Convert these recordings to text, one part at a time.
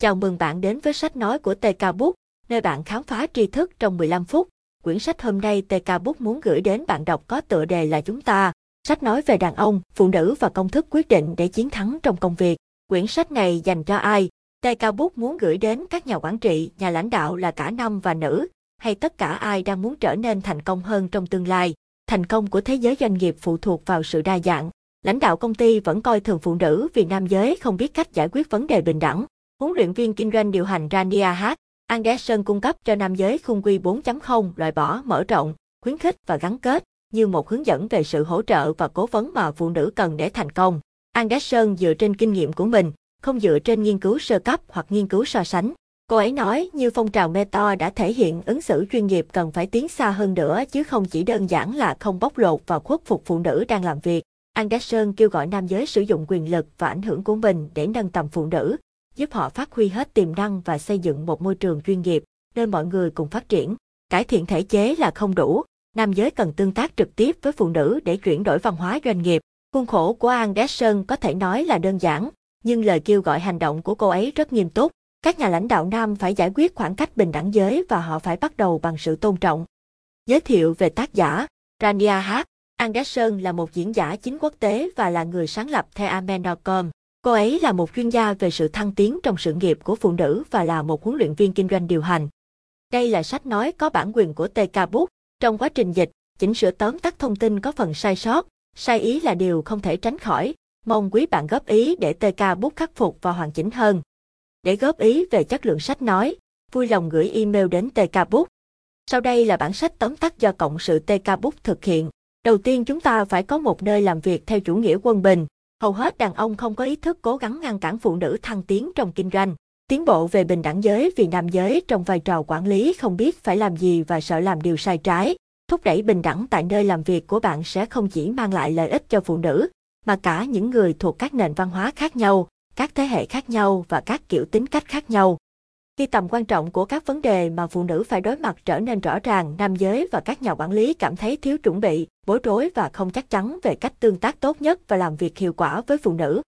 Chào mừng bạn đến với sách nói của TK Book, nơi bạn khám phá tri thức trong 15 phút. Quyển sách hôm nay TK Book muốn gửi đến bạn đọc có tựa đề là Chúng ta. Sách nói về đàn ông, phụ nữ và công thức quyết định để chiến thắng trong công việc. Quyển sách này dành cho ai? TK Book muốn gửi đến các nhà quản trị, nhà lãnh đạo là cả nam và nữ, hay tất cả ai đang muốn trở nên thành công hơn trong tương lai. Thành công của thế giới doanh nghiệp phụ thuộc vào sự đa dạng. Lãnh đạo công ty vẫn coi thường phụ nữ vì nam giới không biết cách giải quyết vấn đề bình đẳng. Huấn luyện viên kinh doanh điều hành Rania H. Anderson cung cấp cho nam giới khung quy 4.0 loại bỏ, mở rộng, khuyến khích và gắn kết như một hướng dẫn về sự hỗ trợ và cố vấn mà phụ nữ cần để thành công. Anderson dựa trên kinh nghiệm của mình, không dựa trên nghiên cứu sơ cấp hoặc nghiên cứu so sánh. Cô ấy nói như phong trào Meta đã thể hiện ứng xử chuyên nghiệp cần phải tiến xa hơn nữa chứ không chỉ đơn giản là không bóc lột và khuất phục phụ nữ đang làm việc. Anderson kêu gọi nam giới sử dụng quyền lực và ảnh hưởng của mình để nâng tầm phụ nữ, giúp họ phát huy hết tiềm năng và xây dựng một môi trường chuyên nghiệp, nơi mọi người cùng phát triển. Cải thiện thể chế là không đủ, nam giới cần tương tác trực tiếp với phụ nữ để chuyển đổi văn hóa doanh nghiệp. Khuôn khổ của Anderson có thể nói là đơn giản, nhưng lời kêu gọi hành động của cô ấy rất nghiêm túc. Các nhà lãnh đạo nam phải giải quyết khoảng cách bình đẳng giới và họ phải bắt đầu bằng sự tôn trọng. Giới thiệu về tác giả, Rania H. Anderson là một diễn giả chính quốc tế và là người sáng lập The Amen.com. Cô ấy là một chuyên gia về sự thăng tiến trong sự nghiệp của phụ nữ và là một huấn luyện viên kinh doanh điều hành. Đây là sách nói có bản quyền của TK Book. Trong quá trình dịch, chỉnh sửa tóm tắt thông tin có phần sai sót, sai ý là điều không thể tránh khỏi. Mong quý bạn góp ý để TK Book khắc phục và hoàn chỉnh hơn. Để góp ý về chất lượng sách nói, vui lòng gửi email đến TK Book. Sau đây là bản sách tóm tắt do Cộng sự TK Book thực hiện. Đầu tiên chúng ta phải có một nơi làm việc theo chủ nghĩa quân bình, Hầu hết đàn ông không có ý thức cố gắng ngăn cản phụ nữ thăng tiến trong kinh doanh. Tiến bộ về bình đẳng giới vì nam giới trong vai trò quản lý không biết phải làm gì và sợ làm điều sai trái. Thúc đẩy bình đẳng tại nơi làm việc của bạn sẽ không chỉ mang lại lợi ích cho phụ nữ, mà cả những người thuộc các nền văn hóa khác nhau, các thế hệ khác nhau và các kiểu tính cách khác nhau. Khi tầm quan trọng của các vấn đề mà phụ nữ phải đối mặt trở nên rõ ràng, nam giới và các nhà quản lý cảm thấy thiếu chuẩn bị, bối rối và không chắc chắn về cách tương tác tốt nhất và làm việc hiệu quả với phụ nữ.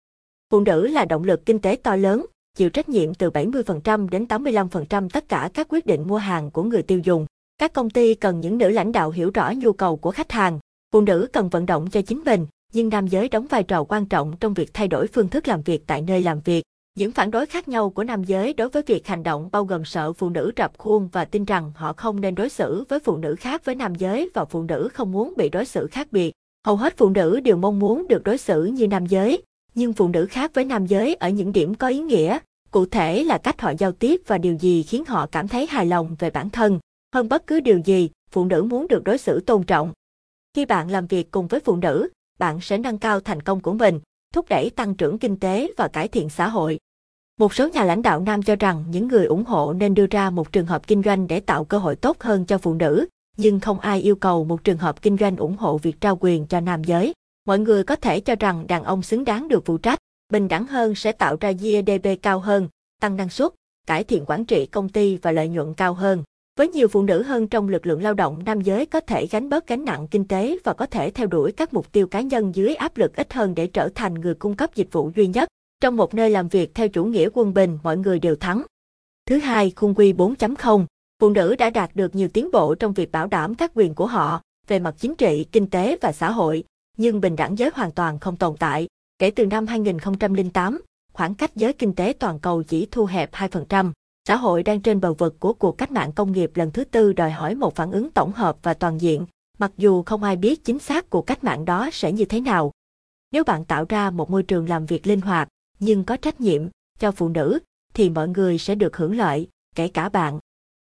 Phụ nữ là động lực kinh tế to lớn, chịu trách nhiệm từ 70% đến 85% tất cả các quyết định mua hàng của người tiêu dùng. Các công ty cần những nữ lãnh đạo hiểu rõ nhu cầu của khách hàng. Phụ nữ cần vận động cho chính mình, nhưng nam giới đóng vai trò quan trọng trong việc thay đổi phương thức làm việc tại nơi làm việc. Những phản đối khác nhau của nam giới đối với việc hành động bao gồm sợ phụ nữ rập khuôn và tin rằng họ không nên đối xử với phụ nữ khác với nam giới và phụ nữ không muốn bị đối xử khác biệt. Hầu hết phụ nữ đều mong muốn được đối xử như nam giới, nhưng phụ nữ khác với nam giới ở những điểm có ý nghĩa, cụ thể là cách họ giao tiếp và điều gì khiến họ cảm thấy hài lòng về bản thân. Hơn bất cứ điều gì, phụ nữ muốn được đối xử tôn trọng. Khi bạn làm việc cùng với phụ nữ, bạn sẽ nâng cao thành công của mình, thúc đẩy tăng trưởng kinh tế và cải thiện xã hội. Một số nhà lãnh đạo nam cho rằng những người ủng hộ nên đưa ra một trường hợp kinh doanh để tạo cơ hội tốt hơn cho phụ nữ, nhưng không ai yêu cầu một trường hợp kinh doanh ủng hộ việc trao quyền cho nam giới. Mọi người có thể cho rằng đàn ông xứng đáng được phụ trách, bình đẳng hơn sẽ tạo ra GDP cao hơn, tăng năng suất, cải thiện quản trị công ty và lợi nhuận cao hơn. Với nhiều phụ nữ hơn trong lực lượng lao động, nam giới có thể gánh bớt gánh nặng kinh tế và có thể theo đuổi các mục tiêu cá nhân dưới áp lực ít hơn để trở thành người cung cấp dịch vụ duy nhất. Trong một nơi làm việc theo chủ nghĩa quân bình, mọi người đều thắng. Thứ hai, khung quy 4.0, phụ nữ đã đạt được nhiều tiến bộ trong việc bảo đảm các quyền của họ về mặt chính trị, kinh tế và xã hội, nhưng bình đẳng giới hoàn toàn không tồn tại. Kể từ năm 2008, khoảng cách giới kinh tế toàn cầu chỉ thu hẹp 2%. Xã hội đang trên bờ vực của cuộc cách mạng công nghiệp lần thứ tư đòi hỏi một phản ứng tổng hợp và toàn diện, mặc dù không ai biết chính xác cuộc cách mạng đó sẽ như thế nào. Nếu bạn tạo ra một môi trường làm việc linh hoạt, nhưng có trách nhiệm cho phụ nữ thì mọi người sẽ được hưởng lợi, kể cả bạn.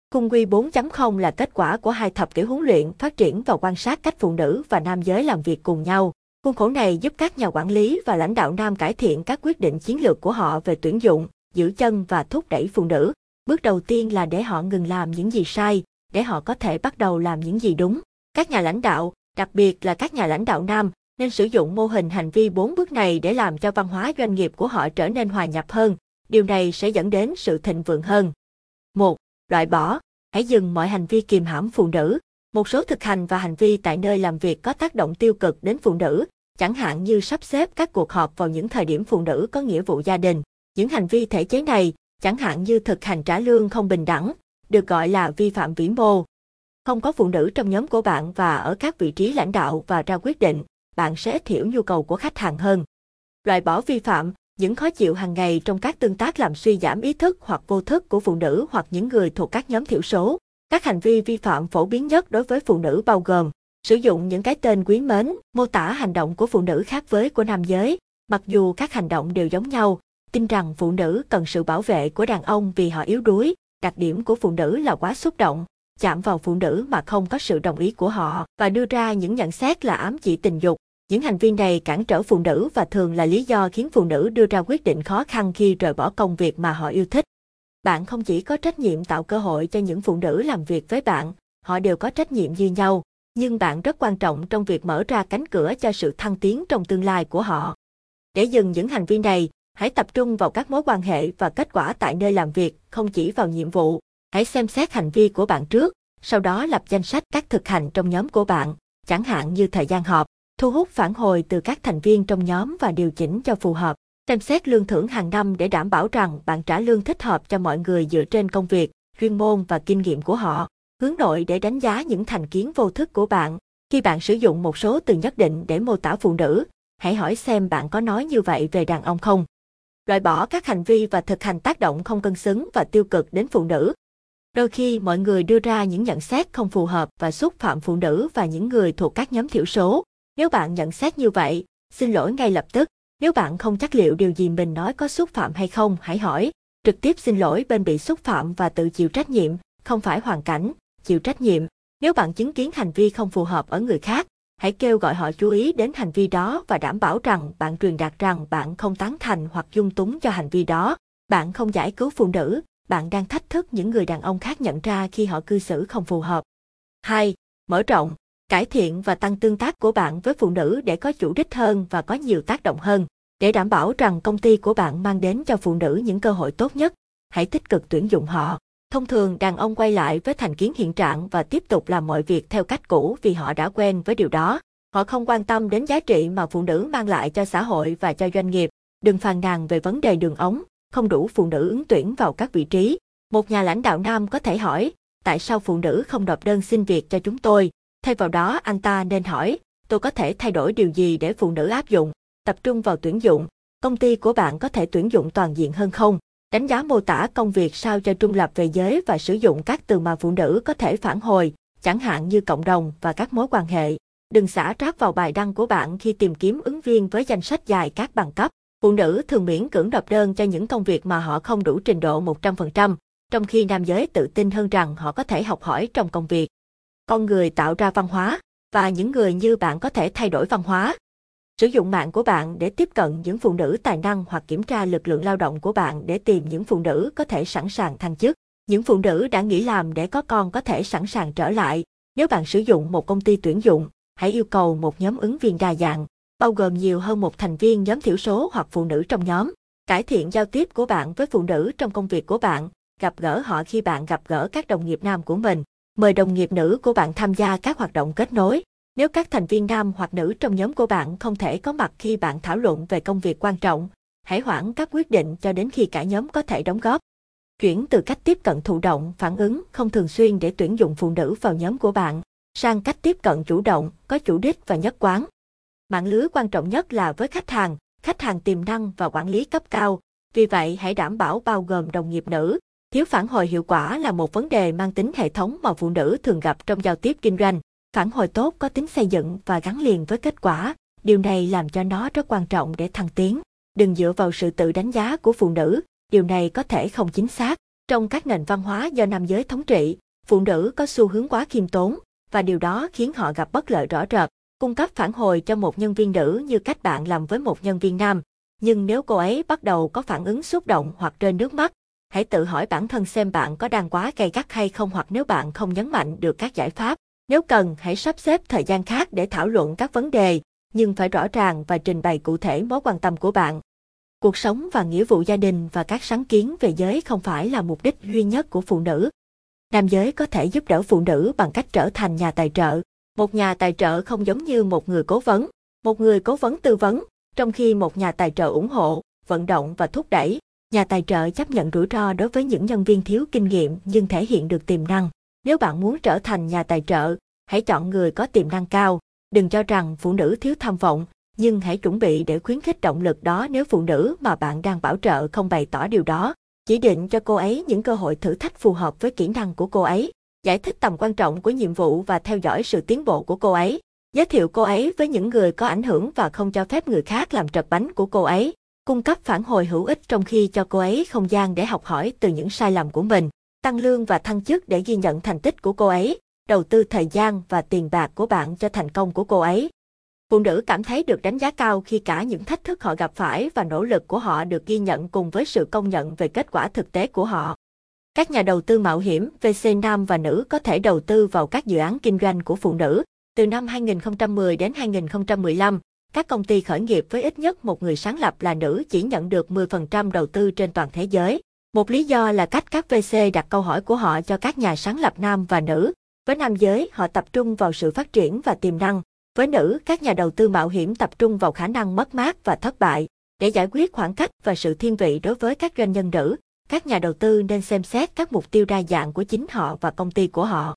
Cung quy 4.0 là kết quả của hai thập kỷ huấn luyện, phát triển và quan sát cách phụ nữ và nam giới làm việc cùng nhau. Khuôn khổ này giúp các nhà quản lý và lãnh đạo nam cải thiện các quyết định chiến lược của họ về tuyển dụng, giữ chân và thúc đẩy phụ nữ. Bước đầu tiên là để họ ngừng làm những gì sai, để họ có thể bắt đầu làm những gì đúng. Các nhà lãnh đạo, đặc biệt là các nhà lãnh đạo nam, nên sử dụng mô hình hành vi bốn bước này để làm cho văn hóa doanh nghiệp của họ trở nên hòa nhập hơn. Điều này sẽ dẫn đến sự thịnh vượng hơn. 1. Loại bỏ. Hãy dừng mọi hành vi kiềm hãm phụ nữ. Một số thực hành và hành vi tại nơi làm việc có tác động tiêu cực đến phụ nữ, chẳng hạn như sắp xếp các cuộc họp vào những thời điểm phụ nữ có nghĩa vụ gia đình. Những hành vi thể chế này, chẳng hạn như thực hành trả lương không bình đẳng, được gọi là vi phạm vĩ mô. Không có phụ nữ trong nhóm của bạn và ở các vị trí lãnh đạo và ra quyết định, bạn sẽ ít hiểu nhu cầu của khách hàng hơn. Loại bỏ vi phạm, những khó chịu hàng ngày trong các tương tác làm suy giảm ý thức hoặc vô thức của phụ nữ hoặc những người thuộc các nhóm thiểu số. Các hành vi vi phạm phổ biến nhất đối với phụ nữ bao gồm sử dụng những cái tên quý mến, mô tả hành động của phụ nữ khác với của nam giới, mặc dù các hành động đều giống nhau, tin rằng phụ nữ cần sự bảo vệ của đàn ông vì họ yếu đuối, đặc điểm của phụ nữ là quá xúc động, chạm vào phụ nữ mà không có sự đồng ý của họ và đưa ra những nhận xét là ám chỉ tình dục. Những hành vi này cản trở phụ nữ và thường là lý do khiến phụ nữ đưa ra quyết định khó khăn khi rời bỏ công việc mà họ yêu thích. Bạn không chỉ có trách nhiệm tạo cơ hội cho những phụ nữ làm việc với bạn, họ đều có trách nhiệm như nhau, nhưng bạn rất quan trọng trong việc mở ra cánh cửa cho sự thăng tiến trong tương lai của họ. Để dừng những hành vi này, hãy tập trung vào các mối quan hệ và kết quả tại nơi làm việc, không chỉ vào nhiệm vụ. Hãy xem xét hành vi của bạn trước, sau đó lập danh sách các thực hành trong nhóm của bạn, chẳng hạn như thời gian họp, thu hút phản hồi từ các thành viên trong nhóm và điều chỉnh cho phù hợp. Xem xét lương thưởng hàng năm để đảm bảo rằng bạn trả lương thích hợp cho mọi người dựa trên công việc, chuyên môn và kinh nghiệm của họ. Hướng nội để đánh giá những thành kiến vô thức của bạn. Khi bạn sử dụng một số từ nhất định để mô tả phụ nữ, hãy hỏi xem bạn có nói như vậy về đàn ông không. Loại bỏ các hành vi và thực hành tác động không cân xứng và tiêu cực đến phụ nữ. Đôi khi mọi người đưa ra những nhận xét không phù hợp và xúc phạm phụ nữ và những người thuộc các nhóm thiểu số. Nếu bạn nhận xét như vậy, xin lỗi ngay lập tức. Nếu bạn không chắc liệu điều gì mình nói có xúc phạm hay không, hãy hỏi. Trực tiếp xin lỗi bên bị xúc phạm và tự chịu trách nhiệm, không phải hoàn cảnh, chịu trách nhiệm. Nếu bạn chứng kiến hành vi không phù hợp ở người khác, hãy kêu gọi họ chú ý đến hành vi đó và đảm bảo rằng bạn truyền đạt rằng bạn không tán thành hoặc dung túng cho hành vi đó. Bạn không giải cứu phụ nữ, bạn đang thách thức những người đàn ông khác nhận ra khi họ cư xử không phù hợp. 2. Mở rộng, cải thiện và tăng tương tác của bạn với phụ nữ để có chủ đích hơn và có nhiều tác động hơn. Để đảm bảo rằng công ty của bạn mang đến cho phụ nữ những cơ hội tốt nhất, hãy tích cực tuyển dụng họ. Thông thường đàn ông quay lại với thành kiến hiện trạng và tiếp tục làm mọi việc theo cách cũ vì họ đã quen với điều đó. Họ không quan tâm đến giá trị mà phụ nữ mang lại cho xã hội và cho doanh nghiệp. Đừng phàn nàn về vấn đề đường ống, không đủ phụ nữ ứng tuyển vào các vị trí. Một nhà lãnh đạo nam có thể hỏi, tại sao phụ nữ không nộp đơn xin việc cho chúng tôi? Thay vào đó anh ta nên hỏi, tôi có thể thay đổi điều gì để phụ nữ áp dụng? Tập trung vào tuyển dụng. Công ty của bạn có thể tuyển dụng toàn diện hơn không? Đánh giá mô tả công việc sao cho trung lập về giới và sử dụng các từ mà phụ nữ có thể phản hồi, chẳng hạn như cộng đồng và các mối quan hệ. Đừng xả rác vào bài đăng của bạn khi tìm kiếm ứng viên với danh sách dài các bằng cấp. Phụ nữ thường miễn cưỡng nộp đơn cho những công việc mà họ không đủ trình độ 100%, trong khi nam giới tự tin hơn rằng họ có thể học hỏi trong công việc. Con người tạo ra văn hóa, và những người như bạn có thể thay đổi văn hóa. Sử dụng mạng của bạn để tiếp cận những phụ nữ tài năng hoặc kiểm tra lực lượng lao động của bạn để tìm những phụ nữ có thể sẵn sàng thăng chức. Những phụ nữ đã nghỉ làm để có con có thể sẵn sàng trở lại. Nếu bạn sử dụng một công ty tuyển dụng, hãy yêu cầu một nhóm ứng viên đa dạng, bao gồm nhiều hơn một thành viên nhóm thiểu số hoặc phụ nữ trong nhóm. Cải thiện giao tiếp của bạn với phụ nữ trong công việc của bạn, gặp gỡ họ khi bạn gặp gỡ các đồng nghiệp nam của mình. Mời đồng nghiệp nữ của bạn tham gia các hoạt động kết nối. Nếu các thành viên nam hoặc nữ trong nhóm của bạn không thể có mặt khi bạn thảo luận về công việc quan trọng, hãy hoãn các quyết định cho đến khi cả nhóm có thể đóng góp. Chuyển từ cách tiếp cận thụ động, phản ứng không thường xuyên để tuyển dụng phụ nữ vào nhóm của bạn, sang cách tiếp cận chủ động, có chủ đích và nhất quán. Mạng lưới quan trọng nhất là với khách hàng, khách hàng tiềm năng và quản lý cấp cao. Vì vậy, hãy đảm bảo bao gồm đồng nghiệp nữ. Thiếu phản hồi hiệu quả là một vấn đề mang tính hệ thống mà phụ nữ thường gặp trong giao tiếp kinh doanh. Phản hồi tốt có tính xây dựng và gắn liền với kết quả. Điều này làm cho nó rất quan trọng để thăng tiến. Đừng dựa vào sự tự đánh giá của phụ nữ, điều này có thể không chính xác. Trong các nền văn hóa do nam giới thống trị, phụ nữ có xu hướng quá khiêm tốn, và điều đó khiến họ gặp bất lợi rõ rệt. Cung cấp phản hồi cho một nhân viên nữ như cách bạn làm với một nhân viên nam. Nhưng nếu cô ấy bắt đầu có phản ứng xúc động hoặc rơi nước mắt, hãy tự hỏi bản thân xem bạn có đang quá gay gắt hay không hoặc nếu bạn không nhấn mạnh được các giải pháp. Nếu cần, hãy sắp xếp thời gian khác để thảo luận các vấn đề, nhưng phải rõ ràng và trình bày cụ thể mối quan tâm của bạn. Cuộc sống và nghĩa vụ gia đình và các sáng kiến về giới không phải là mục đích duy nhất của phụ nữ. Nam giới có thể giúp đỡ phụ nữ bằng cách trở thành nhà tài trợ. Một nhà tài trợ không giống như một người cố vấn. Một người cố vấn tư vấn, trong khi một nhà tài trợ ủng hộ, vận động và thúc đẩy. Nhà tài trợ chấp nhận rủi ro đối với những nhân viên thiếu kinh nghiệm nhưng thể hiện được tiềm năng. Nếu bạn muốn trở thành nhà tài trợ, hãy chọn người có tiềm năng cao. Đừng cho rằng phụ nữ thiếu tham vọng, nhưng hãy chuẩn bị để khuyến khích động lực đó nếu phụ nữ mà bạn đang bảo trợ không bày tỏ điều đó. Chỉ định cho cô ấy những cơ hội thử thách phù hợp với kỹ năng của cô ấy. Giải thích tầm quan trọng của nhiệm vụ và theo dõi sự tiến bộ của cô ấy. Giới thiệu cô ấy với những người có ảnh hưởng và không cho phép người khác làm trật bánh của cô ấy. Cung cấp phản hồi hữu ích trong khi cho cô ấy không gian để học hỏi từ những sai lầm của mình. Tăng lương và thăng chức để ghi nhận thành tích của cô ấy. Đầu tư thời gian và tiền bạc của bạn cho thành công của cô ấy. Phụ nữ cảm thấy được đánh giá cao khi cả những thách thức họ gặp phải và nỗ lực của họ được ghi nhận cùng với sự công nhận về kết quả thực tế của họ. Các nhà đầu tư mạo hiểm VC nam và nữ có thể đầu tư vào các dự án kinh doanh của phụ nữ. Từ năm 2010 đến 2015, các công ty khởi nghiệp với ít nhất một người sáng lập là nữ chỉ nhận được 10% đầu tư trên toàn thế giới. Một lý do là cách các VC đặt câu hỏi của họ cho các nhà sáng lập nam và nữ. Với nam giới, họ tập trung vào sự phát triển và tiềm năng. Với nữ, các nhà đầu tư mạo hiểm tập trung vào khả năng mất mát và thất bại. Để giải quyết khoảng cách và sự thiên vị đối với các doanh nhân nữ, các nhà đầu tư nên xem xét các mục tiêu đa dạng của chính họ và công ty của họ.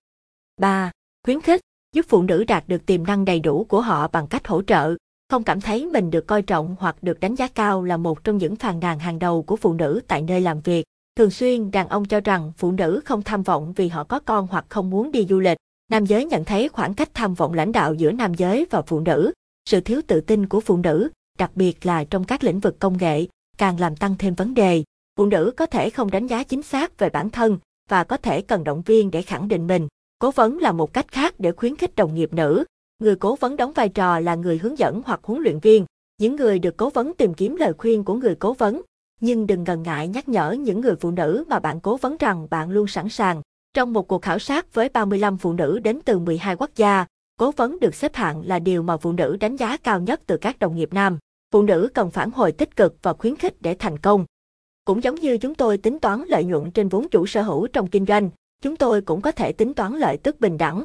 3. Khuyến khích, giúp phụ nữ đạt được tiềm năng đầy đủ của họ bằng cách hỗ trợ. Không cảm thấy mình được coi trọng hoặc được đánh giá cao là một trong những phàn nàn hàng đầu của phụ nữ tại nơi làm việc. Thường xuyên đàn ông cho rằng phụ nữ không tham vọng vì họ có con hoặc không muốn đi du lịch. Nam giới nhận thấy khoảng cách tham vọng lãnh đạo giữa nam giới và phụ nữ, sự thiếu tự tin của phụ nữ, đặc biệt là trong các lĩnh vực công nghệ, càng làm tăng thêm vấn đề. Phụ nữ có thể không đánh giá chính xác về bản thân và có thể cần động viên để khẳng định mình. Cố vấn là một cách khác để khuyến khích đồng nghiệp nữ. Người cố vấn đóng vai trò là người hướng dẫn hoặc huấn luyện viên. Những người được cố vấn tìm kiếm lời khuyên của người cố vấn, nhưng đừng ngần ngại nhắc nhở những người phụ nữ mà bạn cố vấn rằng bạn luôn sẵn sàng. Trong một cuộc khảo sát với 35 phụ nữ đến từ 12 quốc gia, cố vấn được xếp hạng là điều mà phụ nữ đánh giá cao nhất từ các đồng nghiệp nam. Phụ nữ cần phản hồi tích cực và khuyến khích để thành công. Cũng giống như chúng tôi tính toán lợi nhuận trên vốn chủ sở hữu trong kinh doanh, chúng tôi cũng có thể tính toán lợi tức bình đẳng.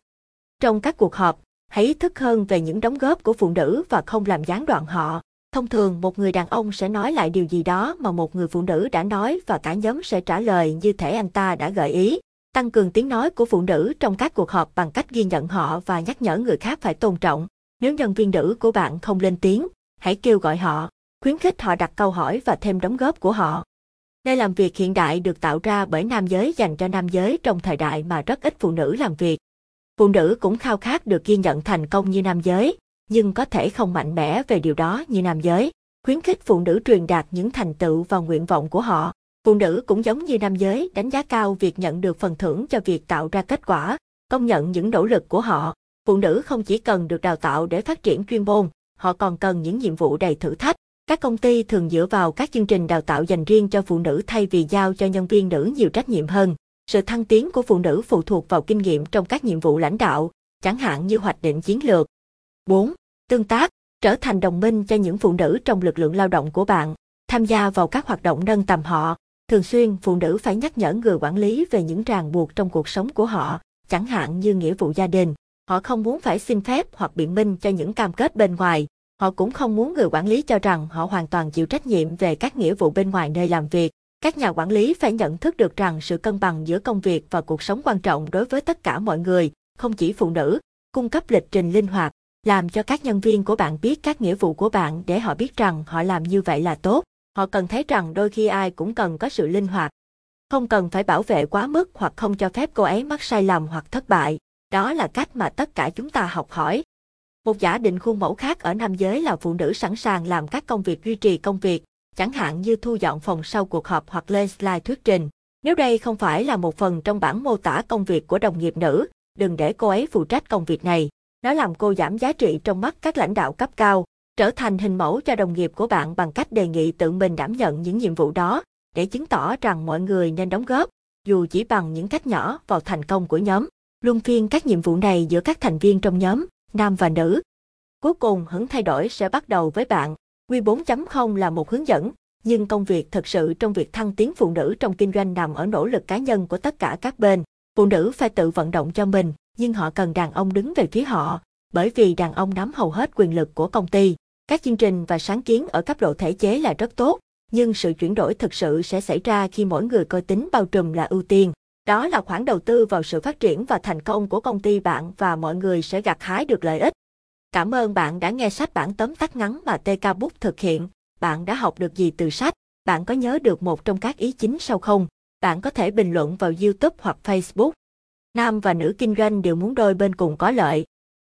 Trong các cuộc họp, hãy ý thức hơn về những đóng góp của phụ nữ và không làm gián đoạn họ. Thông thường một người đàn ông sẽ nói lại điều gì đó mà một người phụ nữ đã nói và cả nhóm sẽ trả lời như thể anh ta đã gợi ý. Tăng cường tiếng nói của phụ nữ trong các cuộc họp bằng cách ghi nhận họ và nhắc nhở người khác phải tôn trọng. Nếu nhân viên nữ của bạn không lên tiếng, hãy kêu gọi họ, khuyến khích họ đặt câu hỏi và thêm đóng góp của họ. Nơi làm việc hiện đại được tạo ra bởi nam giới dành cho nam giới trong thời đại mà rất ít phụ nữ làm việc. Phụ nữ cũng khao khát được ghi nhận thành công như nam giới, nhưng có thể không mạnh mẽ về điều đó như nam giới. Khuyến khích phụ nữ truyền đạt những thành tựu và nguyện vọng của họ. Phụ nữ cũng giống như nam giới đánh giá cao việc nhận được phần thưởng cho việc tạo ra kết quả, công nhận những nỗ lực của họ. Phụ nữ không chỉ cần được đào tạo để phát triển chuyên môn, họ còn cần những nhiệm vụ đầy thử thách. Các công ty thường dựa vào các chương trình đào tạo dành riêng cho phụ nữ thay vì giao cho nhân viên nữ nhiều trách nhiệm hơn. Sự thăng tiến của phụ nữ phụ thuộc vào kinh nghiệm trong các nhiệm vụ lãnh đạo, chẳng hạn như hoạch định chiến lược. 4. Tương tác, trở thành đồng minh cho những phụ nữ trong lực lượng lao động của bạn, tham gia vào các hoạt động nâng tầm họ. Thường xuyên, phụ nữ phải nhắc nhở người quản lý về những ràng buộc trong cuộc sống của họ, chẳng hạn như nghĩa vụ gia đình. Họ không muốn phải xin phép hoặc biện minh cho những cam kết bên ngoài. Họ cũng không muốn người quản lý cho rằng họ hoàn toàn chịu trách nhiệm về các nghĩa vụ bên ngoài nơi làm việc. Các nhà quản lý phải nhận thức được rằng sự cân bằng giữa công việc và cuộc sống quan trọng đối với tất cả mọi người, không chỉ phụ nữ. Cung cấp lịch trình linh hoạt, làm cho các nhân viên của bạn biết các nghĩa vụ của bạn để họ biết rằng họ làm như vậy là tốt. Họ cần thấy rằng đôi khi ai cũng cần có sự linh hoạt. Không cần phải bảo vệ quá mức hoặc không cho phép cô ấy mắc sai lầm hoặc thất bại. Đó là cách mà tất cả chúng ta học hỏi. Một giả định khuôn mẫu khác ở nam giới là phụ nữ sẵn sàng làm các công việc duy trì công việc, chẳng hạn như thu dọn phòng sau cuộc họp hoặc lên slide thuyết trình. Nếu đây không phải là một phần trong bản mô tả công việc của đồng nghiệp nữ, đừng để cô ấy phụ trách công việc này. Nó làm cô giảm giá trị trong mắt các lãnh đạo cấp cao, trở thành hình mẫu cho đồng nghiệp của bạn bằng cách đề nghị tự mình đảm nhận những nhiệm vụ đó, để chứng tỏ rằng mọi người nên đóng góp, dù chỉ bằng những cách nhỏ vào thành công của nhóm. Luân phiên các nhiệm vụ này giữa các thành viên trong nhóm, nam và nữ. Cuối cùng hứng thay đổi sẽ bắt đầu với bạn. Quy 4.0 là một hướng dẫn, nhưng công việc thực sự trong việc thăng tiến phụ nữ trong kinh doanh nằm ở nỗ lực cá nhân của tất cả các bên. Phụ nữ phải tự vận động cho mình, nhưng họ cần đàn ông đứng về phía họ, bởi vì đàn ông nắm hầu hết quyền lực của công ty. Các chương trình và sáng kiến ở cấp độ thể chế là rất tốt, nhưng sự chuyển đổi thực sự sẽ xảy ra khi mỗi người coi tính bao trùm là ưu tiên. Đó là khoản đầu tư vào sự phát triển và thành công của công ty bạn và mọi người sẽ gặt hái được lợi ích. Cảm ơn bạn đã nghe sách bản tóm tắt ngắn mà TK Book thực hiện. Bạn đã học được gì từ sách? Bạn có nhớ được một trong các ý chính sau không? Bạn có thể bình luận vào YouTube hoặc Facebook. Nam và nữ kinh doanh đều muốn đôi bên cùng có lợi.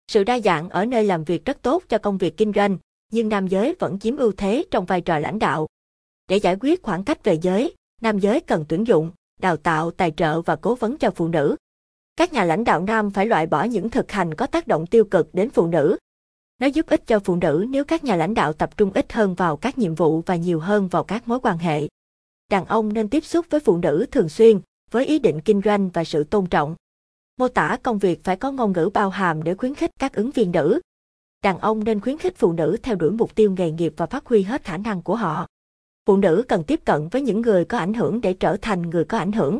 Sự đa dạng ở nơi làm việc rất tốt cho công việc kinh doanh, nhưng nam giới vẫn chiếm ưu thế trong vai trò lãnh đạo. Để giải quyết khoảng cách về giới, nam giới cần tuyển dụng, đào tạo, tài trợ và cố vấn cho phụ nữ. Các nhà lãnh đạo nam phải loại bỏ những thực hành có tác động tiêu cực đến phụ nữ. Nó giúp ích cho phụ nữ nếu các nhà lãnh đạo tập trung ít hơn vào các nhiệm vụ và nhiều hơn vào các mối quan hệ. Đàn ông nên tiếp xúc với phụ nữ thường xuyên, với ý định kinh doanh và sự tôn trọng. Mô tả công việc phải có ngôn ngữ bao hàm để khuyến khích các ứng viên nữ. Đàn ông nên khuyến khích phụ nữ theo đuổi mục tiêu nghề nghiệp và phát huy hết khả năng của họ. Phụ nữ cần tiếp cận với những người có ảnh hưởng để trở thành người có ảnh hưởng.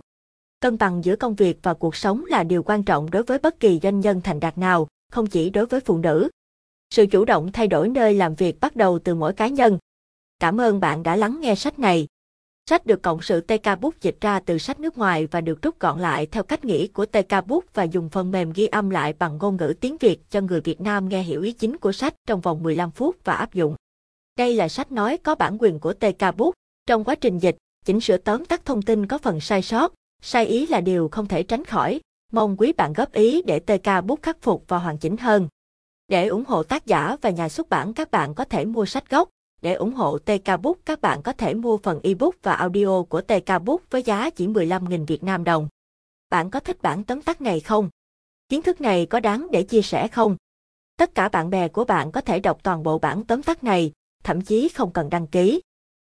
Cân bằng giữa công việc và cuộc sống là điều quan trọng đối với bất kỳ doanh nhân thành đạt nào, không chỉ đối với phụ nữ. Sự chủ động thay đổi nơi làm việc bắt đầu từ mỗi cá nhân. Cảm ơn bạn đã lắng nghe sách này. Sách được cộng sự TK Book dịch ra từ sách nước ngoài và được rút gọn lại theo cách nghĩ của TK Book và dùng phần mềm ghi âm lại bằng ngôn ngữ tiếng Việt cho người Việt Nam nghe hiểu ý chính của sách trong vòng 15 phút và áp dụng. Đây là sách nói có bản quyền của TK Book. Trong quá trình dịch, chỉnh sửa tóm tắt thông tin có phần sai sót, sai ý là điều không thể tránh khỏi. Mong quý bạn góp ý để TK Book khắc phục và hoàn chỉnh hơn. Để ủng hộ tác giả và nhà xuất bản các bạn có thể mua sách gốc. Để ủng hộ TK Book các bạn có thể mua phần ebook và audio của TK Book với giá chỉ 15.000 Việt Nam đồng. Bạn có thích bản tóm tắt này không? Kiến thức này có đáng để chia sẻ không? Tất cả bạn bè của bạn có thể đọc toàn bộ bản tóm tắt này, thậm chí không cần đăng ký.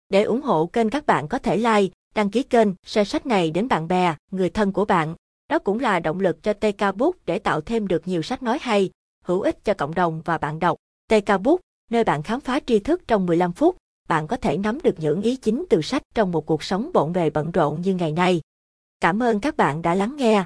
Để ủng hộ kênh các bạn có thể like, đăng ký kênh, share sách này đến bạn bè, người thân của bạn. Đó cũng là động lực cho TK Book để tạo thêm được nhiều sách nói hay, hữu ích cho cộng đồng và bạn đọc. TK Book, nơi bạn khám phá tri thức trong 15 phút, bạn có thể nắm được những ý chính từ sách trong một cuộc sống bộn bề bận rộn như ngày nay. Cảm ơn các bạn đã lắng nghe.